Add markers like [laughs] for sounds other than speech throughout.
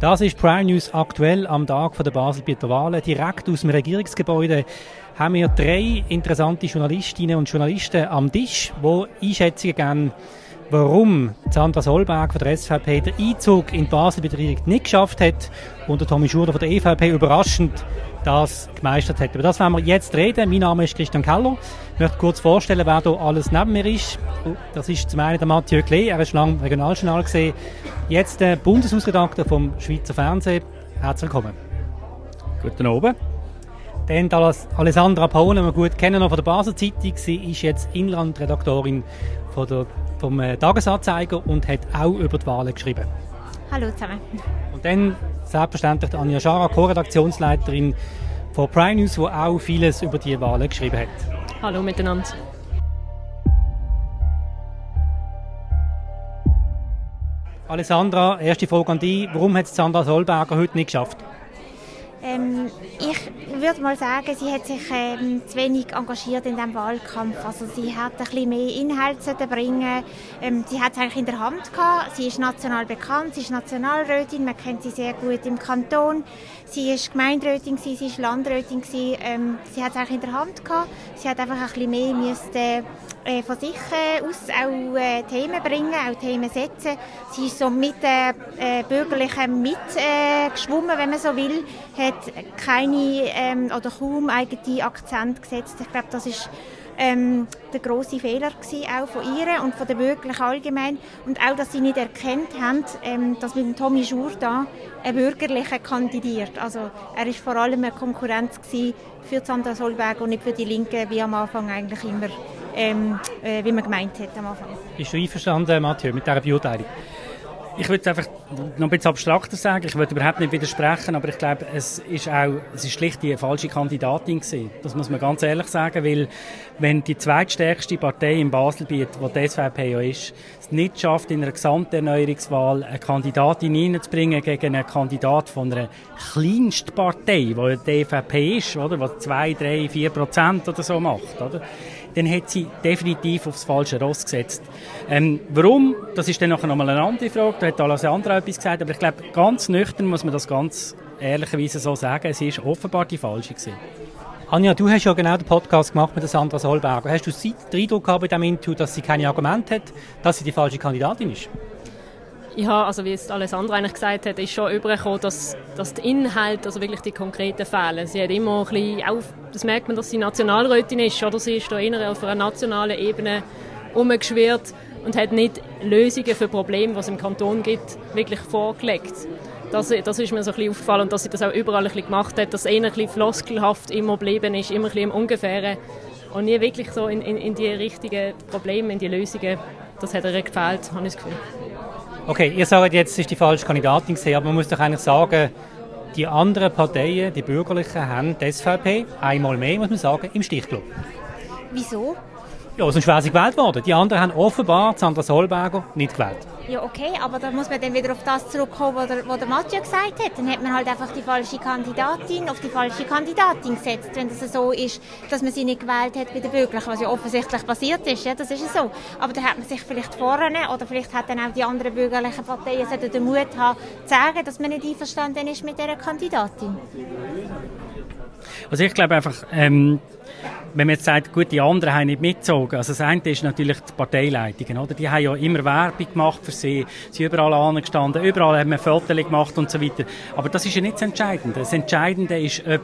Das ist Prime News aktuell am Tag der Basel-Bieter Wahlen. Direkt aus dem Regierungsgebäude haben wir drei interessante Journalistinnen und Journalisten am Tisch, die Einschätzungen geben, warum Sandra Solberg von der SVP den Einzug in die Basel-Regierung nicht geschafft hat und der Tommy Schurter von der EVP überraschend das gemeistert hat. Über das werden wir jetzt reden. Mein Name ist Christian Keller. Ich möchte kurz vorstellen, wer hier alles neben mir ist. Das ist zum einen der Mathieu Klee, er ist lange Regionaljournal gesehen. Jetzt der Bundeshausredakteur vom Schweizer Fernsehen. Herzlich willkommen. Guten Abend. Dann Alessandra Paul, die wir gut kennen noch von der Basel Zeitung. Sie ist jetzt Inlandredaktorin von der, vom äh, Tagesanzeiger und hat auch über die Wahlen geschrieben. Hallo zusammen. Und dann selbstverständlich Anja Schara, Co-Redaktionsleiterin von Prime News, die auch vieles über die Wahlen geschrieben hat. Hallo miteinander. Alessandra, erste Frage an dich. Warum hat Sandra Solberger heute nicht geschafft? Ähm, ich würde mal sagen, sie hat sich ähm, zu wenig engagiert in diesem Wahlkampf. Also sie hat ein bisschen mehr Inhalte bringen. Ähm, sie hat es eigentlich in der Hand gehabt. Sie ist national bekannt, sie ist Nationalrätin, man kennt sie sehr gut im Kanton. Sie ist Gemeinderätin, sie ist Landrätin. Ähm, sie hat es eigentlich in der Hand gehabt. Sie hat einfach ein bisschen mehr müsste, äh, von sich äh, aus auch äh, Themen bringen, auch Themen setzen. Sie ist so mit den Bürgerlichen mitgeschwommen, wenn man so will, hat keine ähm, oder kaum eigene Akzent gesetzt. Ich glaube, das ist ähm, der große Fehler gewesen, auch von ihr und von den Bürgerlichen allgemein und auch, dass sie nicht erkannt haben, ähm, dass mit dem Tommy Schur da ein Bürgerlicher kandidiert. Also er ist vor allem eine Konkurrenz für Sandra Solberg und nicht für die Linke, wie am Anfang eigentlich immer ähm, äh, wie man gemeint hat am Anfang. Bist du einverstanden, Mathieu, mit dieser Beurteilung? Ich würde einfach noch ein bisschen abstrakter sagen. Ich würde überhaupt nicht widersprechen, aber ich glaube, es ist auch, es ist schlicht die falsche Kandidatin gewesen. Das muss man ganz ehrlich sagen, weil wenn die zweitstärkste Partei im Baselbiet, wo die SVP ja ist, es nicht schafft, in einer Gesamterneuerungswahl eine Kandidatin reinzubringen gegen einen Kandidat von einer kleinsten Partei, die die EVP ist, oder, was zwei, drei, vier Prozent oder so macht, oder? dann hat sie definitiv aufs falsche Ross gesetzt. Ähm, warum? Das ist dann noch einmal eine andere Frage. Da hat alles andere etwas gesagt. Aber ich glaube, ganz nüchtern muss man das ganz ehrlicherweise so sagen. Es ist offenbar die falsche gewesen. Anja, du hast ja genau den Podcast gemacht mit der Sandra Solberger. Hast du den Eindruck gehabt bei diesem Interview, dass sie keine Argumente hat, dass sie die falsche Kandidatin ist? ich habe, also wie es Alessandra eigentlich gesagt hat, ist schon übergekommen, dass, dass die Inhalte, also wirklich die konkreten fehlen. Sie hat immer ein bisschen, auch, das merkt man, dass sie Nationalrätin ist, oder sie ist da eher auf einer nationalen Ebene umgeschwirrt und hat nicht Lösungen für Probleme, was es im Kanton gibt, wirklich vorgelegt. Das, das ist mir so ein bisschen aufgefallen und dass sie das auch überall ein bisschen gemacht hat, dass eher ein bisschen floskelhaft immer geblieben ist, immer ein bisschen im Ungefähren und nie wirklich so in, in, in die richtigen Probleme, in die Lösungen, das hat ihr gefehlt, habe ich das Gefühl. Okay, ihr sagt jetzt, es ist die falsche Kandidatin gesehen, aber man muss doch eigentlich sagen, die anderen Parteien, die Bürgerlichen, haben die SVP einmal mehr, muss man sagen, im Stich gelassen. Wieso? Ja, sonst wäre sie gewählt worden. Die anderen haben offenbar Sandra Solberger nicht gewählt. Ja, okay, aber da muss man dann wieder auf das zurückkommen, was der, was der Mathieu gesagt hat. Dann hat man halt einfach die falsche Kandidatin auf die falsche Kandidatin gesetzt, wenn das so ist, dass man sie nicht gewählt hat bei den Bürgerlichen, was ja offensichtlich passiert ist. Ja, das ist ja so. Aber da hat man sich vielleicht vorne oder vielleicht hat dann auch die anderen bürgerlichen Parteien den Mut haben, zu sagen, dass man nicht einverstanden ist mit dieser Kandidatin. Also ich glaube einfach, ähm, wenn man jetzt sagt, gut, die anderen haben nicht mitgezogen, also das eine ist natürlich die Parteileitungen, oder? Die haben ja immer Werbung gemacht für sie, sie sind überall angestanden, überall haben wir Fotos gemacht und so weiter. Aber das ist ja nicht das Entscheidende. Das Entscheidende ist, ob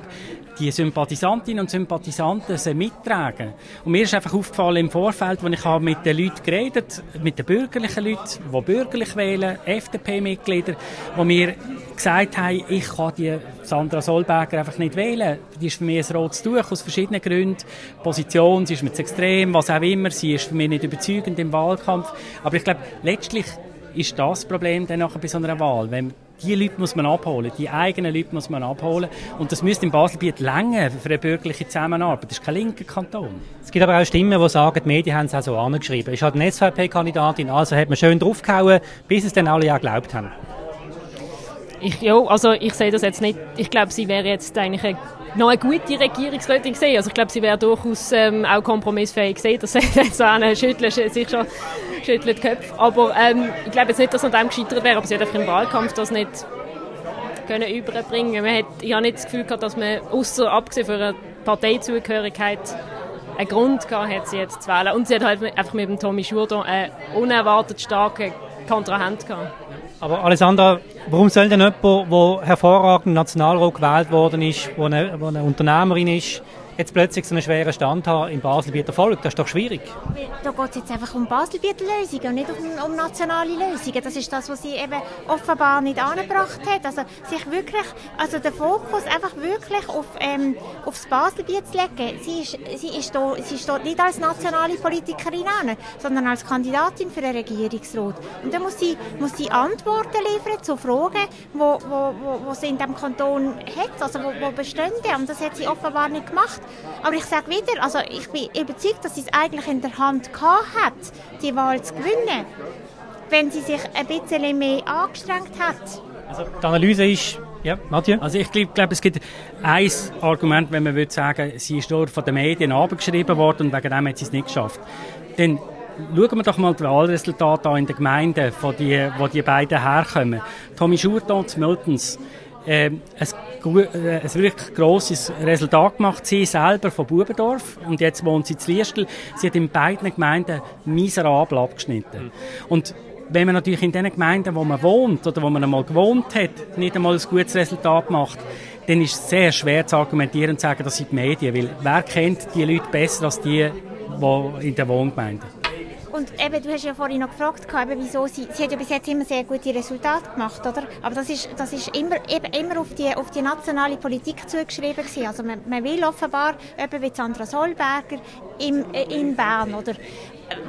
die Sympathisantinnen und Sympathisanten sie mittragen. Und mir ist einfach aufgefallen im Vorfeld, als ich habe mit den Leuten geredet, mit den bürgerlichen Leuten, die bürgerlich wählen, FDP-Mitglieder, die mir gesagt haben, ich kann die Sandra Solberger einfach nicht wählen. Die ist für mich ein rotes Tuch aus verschiedenen Gründen. Position, sie ist mir zu extrem, was auch immer. Sie ist für mich nicht überzeugend im Wahlkampf. Aber ich glaube, letztlich ist das Problem dann nachher bei so einer Wahl. Wenn die Leute muss man abholen, die eigenen Leute muss man abholen. Und das müsste im Baselbiet länger für eine bürgerliche Zusammenarbeit. Das ist kein linker Kanton. Es gibt aber auch Stimmen, die sagen, die Medien haben es auch so angeschrieben. Ich hatte eine SVP-Kandidatin, also hat man schön draufgehauen, bis es dann alle ja geglaubt haben. Ich, ja, also ich sehe das jetzt nicht. Ich glaube, sie wäre jetzt eigentlich eine, noch eine gute Regierungsrätin gesehen. Also ich glaube, sie wäre durchaus ähm, auch kompromissfähig gesehen. Das [laughs] sagt so eine schüttelt sich schon schüttelt die Köpfe. Aber ähm, ich glaube jetzt nicht, dass sie an dem gescheitert wäre, aber sie hat einfach im Wahlkampf das nicht können überbringen. Man hat, ich habe nicht das Gefühl gehabt, dass man, außer abgesehen von einer Parteizugehörigkeit, einen Grund gehabt hat, sie jetzt zu wählen. Und sie hat halt einfach mit dem Tommy Schurdo einen unerwartet starken Kontrahent gehabt. Aber Alessandra, warum soll denn jemand, der hervorragend Nationalrat gewählt worden ist, der eine, eine Unternehmerin ist, jetzt plötzlich so einen schweren Stand haben im Baselbieter Volk. Das ist doch schwierig. Da geht es jetzt einfach um Baselbieter Lösungen und nicht um, um, nationale Lösungen. Das ist das, was sie eben offenbar nicht angebracht hat. Also sich wirklich, also den Fokus einfach wirklich auf, ähm, aufs Baselbiet zu legen. Sie ist, sie ist, da, sie steht nicht als nationale Politikerin an, sondern als Kandidatin für den Regierungsrat. Und dann muss sie, muss sie Antworten liefern zu Fragen, wo sie in diesem Kanton hat, also wo, wo bestehen. Und das hat sie offenbar nicht gemacht. Aber ich sage wieder, also ich bin überzeugt, dass sie es eigentlich in der Hand hat, die Wahl zu gewinnen, wenn sie sich ein bisschen mehr angestrengt hat. Also die Analyse ist, ja, Mathieu? Also ich glaube, glaub, es gibt ein Argument, wenn man würde sagen, sie ist dort von den Medien abgeschrieben worden und wegen dem hat sie es nicht geschafft. Dann schauen wir doch mal die Wahlresultate an in den Gemeinden, von die, wo die beiden herkommen. Tommy Schurton zu Miltons. Ähm, es ein wirklich grosses Resultat gemacht. Sie selber von Bubendorf und jetzt wohnt sie zu Liestel. Sie hat in beiden Gemeinden miserabel abgeschnitten. Und wenn man natürlich in den Gemeinden, wo man wohnt oder wo man einmal gewohnt hat, nicht einmal ein gutes Resultat macht, dann ist es sehr schwer zu argumentieren und zu sagen, das sind die Medien. Weil wer kennt die Leute besser als die, die in den Wohngemeinden? Und eben, du hast ja vorhin noch gefragt, eben, wieso sie, sie hat ja bis jetzt immer sehr gute Resultate gemacht, oder? Aber das ist, das ist immer, eben, immer auf, die, auf die nationale Politik zugeschrieben gewesen. Also man, man will offenbar, eben wie Sandra Solberger im, äh, in Bern, oder?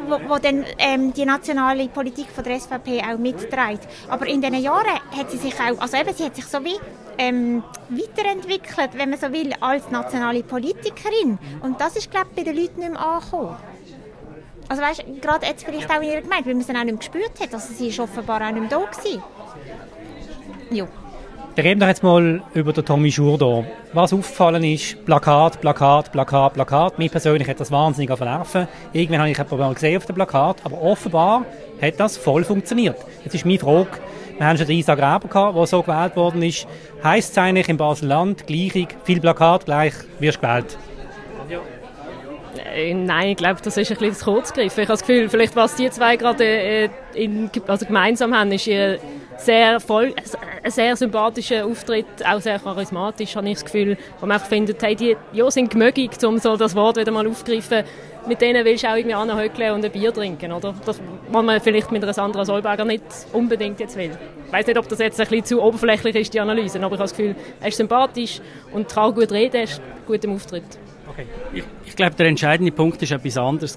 Wo, wo dann ähm, die nationale Politik von der SVP auch mitträgt. Aber in diesen Jahren hat sie sich auch, also eben, sie hat sich so wie ähm, weiterentwickelt, wenn man so will, als nationale Politikerin. Und das ist, glaube ich, bei den Leuten nicht mehr angekommen. Also weißt, gerade jetzt vielleicht auch in ihrer Gemeinde, weil man sie auch nicht mehr gespürt hat. Also sie ist offenbar auch nicht mehr da gewesen. Jo. Wir reden doch jetzt mal über den Tommy Schurdo. Was aufgefallen ist, Plakat, Plakat, Plakat, Plakat. Mir persönlich hat das wahnsinnig vernerven. Irgendwann habe ich ein Problem gesehen auf dem Plakat, aber offenbar hat das voll funktioniert. Jetzt ist meine Frage, wir haben schon den Isa Graber gehabt, der so gewählt worden ist. Heißt es eigentlich im Basel-Land, Gleichung, viel Plakat, gleich wirst du gewählt? Äh, nein, ich glaube, das ist ein bisschen zu kurz gegriffen. Ich habe das Gefühl, vielleicht was die zwei gerade äh, in, also gemeinsam haben, ist ihr sehr voll, ein sehr sympathischer Auftritt, auch sehr charismatisch, habe ich das Gefühl. Wo man findet, hey, die ja, sind gemögig, um so das Wort wieder mal aufzugreifen. Mit denen willst du auch irgendwie anhöckeln und ein Bier trinken, oder? Das, was man vielleicht mit einer Sandra Solberger nicht unbedingt jetzt will. Ich weiß nicht, ob das jetzt ein bisschen zu oberflächlich ist, die Analyse, aber ich habe das Gefühl, er ist sympathisch und kann gut reden, er ist gut im Auftritt. Okay. Ich, ich glaube, der entscheidende Punkt ist etwas anderes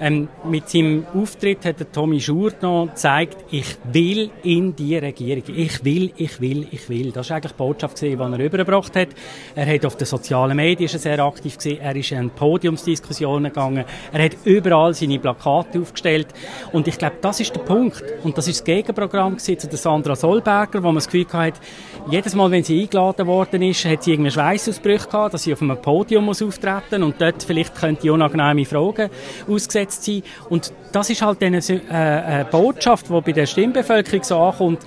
Ähm, mit seinem Auftritt hat der Tommy Schur noch gezeigt, ich will in die Regierung. Ich will, ich will, ich will. Das war eigentlich die Botschaft, die er übergebracht hat. Er hat auf den sozialen Medien sehr aktiv gesehen. Er ist in Podiumsdiskussionen gegangen. Er hat überall seine Plakate aufgestellt. Und ich glaube, das ist der Punkt. Und das ist das Gegenprogramm zu der Sandra Solberger, wo man das Gefühl hatte, jedes Mal, wenn sie eingeladen worden ist, hat sie irgendwie Schweißausbrüche gehabt, dass sie auf einem Podium muss auftreten und dort vielleicht könnte unangenehme Fragen ausgesetzt sein. Und das ist halt eine, äh, eine Botschaft, die bei der Stimmbevölkerung so ankommt,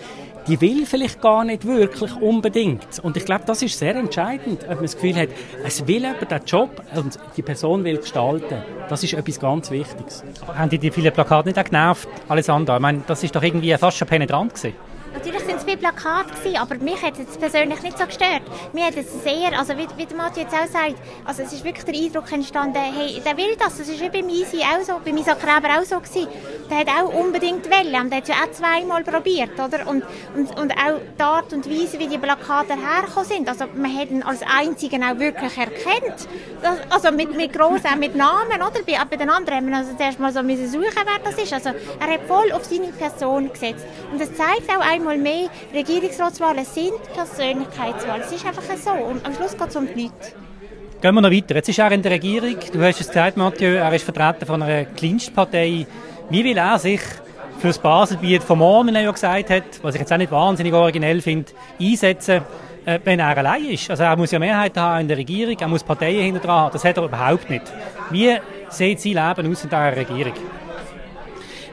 die will vielleicht gar nicht wirklich unbedingt. Und ich glaube, das ist sehr entscheidend, ob man das Gefühl hat, es will jemand den Job und die Person will gestalten. Das ist etwas ganz Wichtiges. Aber haben die die vielen Plakate nicht auch genervt, Alessandra? Ich meine, das ist doch irgendwie fast schon penetrant gewesen. Natürlich viele Plakate gewesen, aber mich hat es persönlich nicht so gestört. Mir hat es sehr, also wie, wie der Mathieu jetzt auch sagt, also es ist wirklich der Eindruck entstanden, hey, der will das. Das ist wie beim Easy auch so, bei Isa Gräber auch so gewesen. Der hat auch unbedingt Welle und der hat es ja auch zweimal probiert, oder? Und, und, und auch die Art und Weise, wie die Plakate hergekommen sind. Also man hat ihn als einzigen auch wirklich erkannt. Das, also mit, mit gross, auch mit Namen, oder? Bei, bei den anderen haben wir also zuerst mal so müssen suchen, wer das ist. Also er hat voll auf seine Person gesetzt. Und das zeigt auch einmal mehr, Regierungsratswahlen sind Persönlichkeitswahlen. Es ist einfach so. Und am Schluss geht es um die Leute. Gehen wir noch weiter. Jetzt ist er in der Regierung. Du hast es gesagt, Mathieu, er ist Vertreter von einer Kleinstpartei. Wie will er sich für das Baselbiet von morgen, wie er ja gesagt hat, was ich jetzt auch nicht wahnsinnig originell finde, einsetzen, äh, wenn er allein ist? Also er muss ja Mehrheit haben in der Regierung, er muss Parteien hinter dran haben. Das hat er überhaupt nicht. Wie sieht sein Leben aus in dieser Regierung?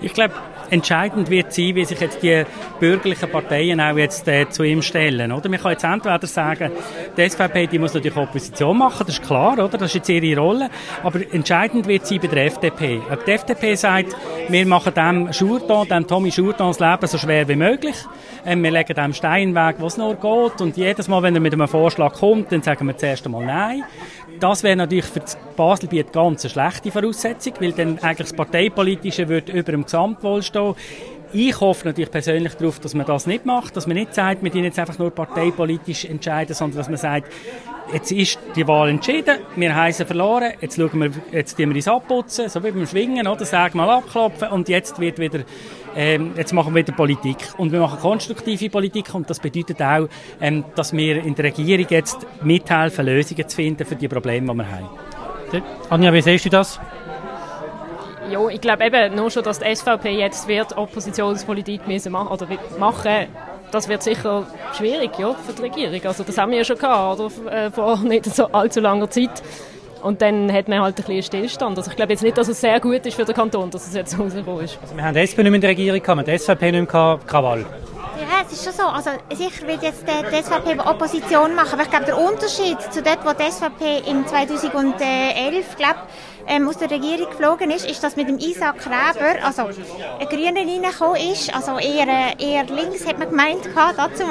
Ich glaube, entscheidend wird sein, wie sich jetzt die bürgerlichen Parteien auch jetzt äh, zu ihm stellen. Oder? Man kann jetzt entweder sagen, die SVP die muss natürlich Opposition machen, das ist klar, oder? das ist jetzt ihre Rolle, aber entscheidend wird sein bei der FDP. Ob die FDP sagt, wir machen dem Jourdan, dem Tommy Jourdan das Leben so schwer wie möglich, ähm, wir legen dem Stein weg, was nur geht und jedes Mal, wenn er mit einem Vorschlag kommt, dann sagen wir zuerst einmal Nein. Das wäre natürlich für das Baselbiet ganz eine schlechte Voraussetzung, weil dann eigentlich das Parteipolitische wird über dem Gesamtwohl stehen. Ich hoffe natürlich persönlich darauf, dass man das nicht macht, dass man nicht sagt, wir jetzt einfach nur parteipolitisch entscheiden, sondern dass man sagt, jetzt ist die Wahl entschieden, wir sie verloren, jetzt schauen wir, jetzt wir uns abputzen, so wie beim Schwingen, oder? Sagen mal abklopfen und jetzt wird wieder, ähm, jetzt machen wir wieder Politik. Und wir machen konstruktive Politik und das bedeutet auch, ähm, dass wir in der Regierung jetzt mithelfen, Lösungen zu finden für die Probleme, die wir haben. Anja, wie siehst du das? Ja, ich glaube eben nur schon, dass die SVP jetzt wird Oppositionspolitik müssen machen oder machen das wird sicher schwierig ja, für die Regierung. Also das haben wir ja schon gehabt, oder? Äh, vor [laughs] nicht so allzu langer Zeit. Und dann hat man halt ein bisschen Stillstand. Also ich glaube jetzt nicht, dass es sehr gut ist für den Kanton, dass es jetzt [laughs] rausgekommen ist. Also wir haben die SP nicht mehr in der Regierung gehabt, die SVP nicht mehr Krawall. Ja, es ist schon so. Also sicher wird jetzt die, die SVP Opposition machen, aber ich glaube, der Unterschied zu dort, wo die SVP im 2011, glaube ähm, aus der Regierung geflogen ist, ist, dass mit dem Isaac Reber, also ein Grüner reingekommen ist, also eher, eher links, hat man gemeint,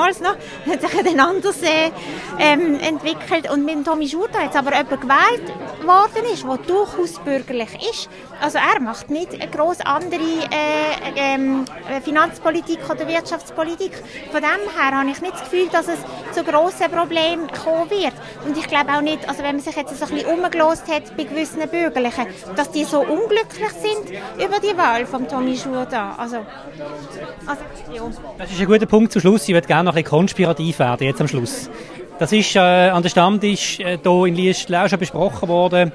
damals noch, [laughs] hat sich dann anders äh, ähm, entwickelt. Und mit dem Tommy Schurter jetzt aber jemand gewählt worden ist, der durchaus bürgerlich ist. Also er macht nicht eine gross andere äh, ähm, Finanzpolitik oder Wirtschaftspolitik. Von dem her habe ich nicht das Gefühl, dass es zu grossen Problemen kommen wird. Und ich glaube auch nicht, also wenn man sich jetzt so ein bisschen umgelost hat bei gewissen Bürgerlichen, Jugendlichen, dass die so unglücklich sind über die Wahl von Tommy Jourdan. Also, also, ja. Das ist ein guter Punkt zum Schluss. Ich würde gerne noch ein konspirativ werden, jetzt am Schluss. Das ist äh, an der Stammtisch äh, hier in Liestl auch schon besprochen worden.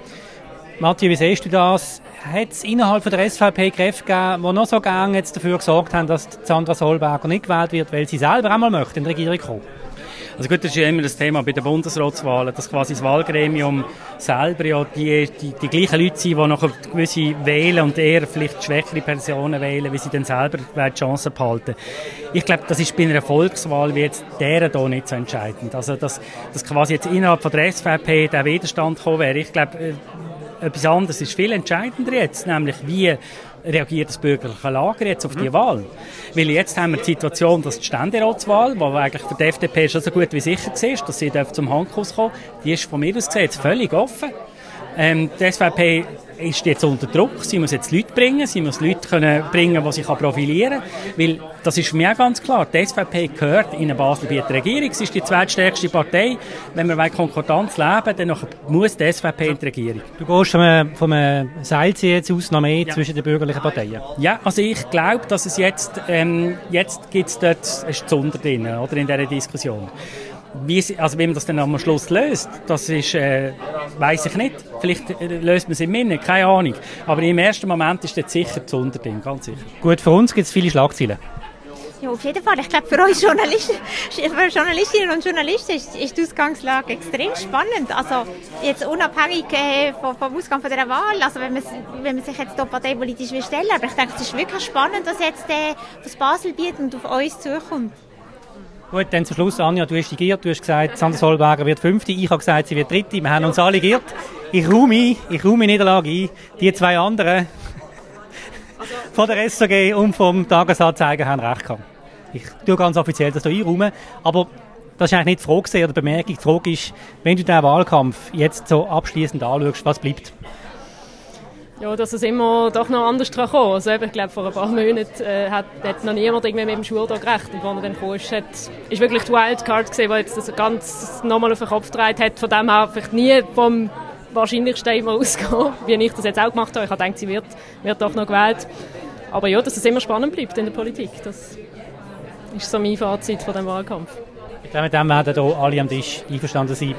Matthias, wie siehst du das? Hat es innerhalb der SVP Kräfte gegeben, die noch so gerne dafür gesorgt haben, dass Sandra Solberger nicht gewählt wird, weil sie selber einmal möchte in die Regierung kommen? Also gut, das ist ja immer das Thema bei den Bundesratswahlen, dass quasi das Wahlgremium selber ja die, die, die gleichen Leute sind, die nachher gewisse wählen und eher vielleicht schwächere Personen wählen, wie sie dann selber die Chance behalten. Ich glaube, das ist bei einer Volkswahl wie jetzt deren hier nicht so entscheidend. Also, dass, dass quasi jetzt innerhalb von der SVP der Widerstand gekommen wäre. Ich glaube, äh, etwas anderes ist viel entscheidender jetzt, nämlich wie reagiert das bürgerliche Lager jetzt auf die. Wahl? Weil jetzt haben wir die Situation, dass die Ständeratswahl, die eigentlich für die FDP schon so gut wie sicher ist, dass sie zum Handkuss kommen, die ist von mir aus gesehen völlig offen. Ähm, die SVP ist jetzt unter Druck. Sie muss jetzt Leute bringen. Sie muss Leute können bringen, die sich profilieren können. Weil, das ist mich ganz klar, die SVP gehört in eine Basel-Bieter Regierung. Sie ist die zweitstärkste Partei. Wenn wir Konkordanz leben dann muss die SVP in die Regierung. Du gehst von einem, von einem Seilziehen jetzt aus noch mehr ja. zwischen den bürgerlichen Parteien? Ja, also ich glaube, dass es jetzt, ähm, jetzt gibt es dort ein Zunder drin, oder, in dieser Diskussion. Wie, also wie man das dann am Schluss löst, das ist, äh, weiß ich nicht. Vielleicht äh, löst man es im Minne, keine Ahnung. Aber im ersten Moment ist das sicher zu Unterding, ganz sicher. Gut, für uns gibt es viele Schlagzeilen. Ja, auf jeden Fall. Ich glaube, für uns Journalisten, für Journalistinnen und Journalisten ist, ist die Ausgangslage extrem spannend. Also jetzt unabhängig äh, vom, vom Ausgang von der Wahl, also wenn man, wenn man sich jetzt hier parteipolitisch will stellen, aber ich denke, es ist wirklich spannend, was jetzt äh, das Basel bietet und auf uns zukommt. Gut, dann zum Schluss, Anja, du hast giert, du hast gesagt, Sandra Solberger wird Fünfte, ich habe gesagt, sie wird Dritte, wir haben uns alle giert. Ich räume ein, ich räume Niederlage ein. Die zwei anderen [laughs] von der SAG und vom Tagesanzeiger haben recht gehabt. Ich tue ganz offiziell das hier einräumen, aber das ist eigentlich nicht die Frage oder die Bemerkung. Die Frage ist, wenn du diesen Wahlkampf jetzt so abschließend anschaust, was bleibt? Ja, dass es immer doch noch anders kommen. Also ich glaube, vor ein paar Monaten äh, hat, hat noch niemand irgendwie mit dem Schultag gerechnet. Und als er dann kam, ist, hat, ist wirklich die Wildcard gesehen, die jetzt das ganz nochmal auf den Kopf gedreht hat. Von dem her vielleicht nie vom wahrscheinlichsten immer [laughs] ausgehen, wie ich das jetzt auch gemacht habe. Ich habe gedacht, sie wird, wird doch noch gewählt. Aber ja, dass es immer spannend bleibt in der Politik, das ist so mein Fazit von dem Wahlkampf. Ich glaube, mit dem werden hier alle am Tisch einverstanden sein.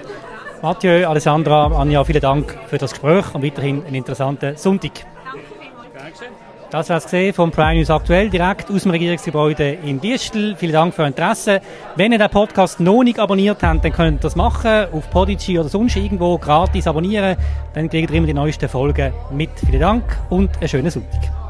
Mathieu, Alessandra, Anja, vielen Dank für das Gespräch und weiterhin einen interessanten Sonntag. Das war es vom Prime News aktuell direkt aus dem Regierungsgebäude in Biestel. Vielen Dank für Ihr Interesse. Wenn ihr den Podcast noch nicht abonniert habt, dann könnt ihr das machen auf Podigy oder sonst irgendwo gratis abonnieren. Dann kriegt ihr immer die neuesten Folgen mit. Vielen Dank und einen schönen Sonntag.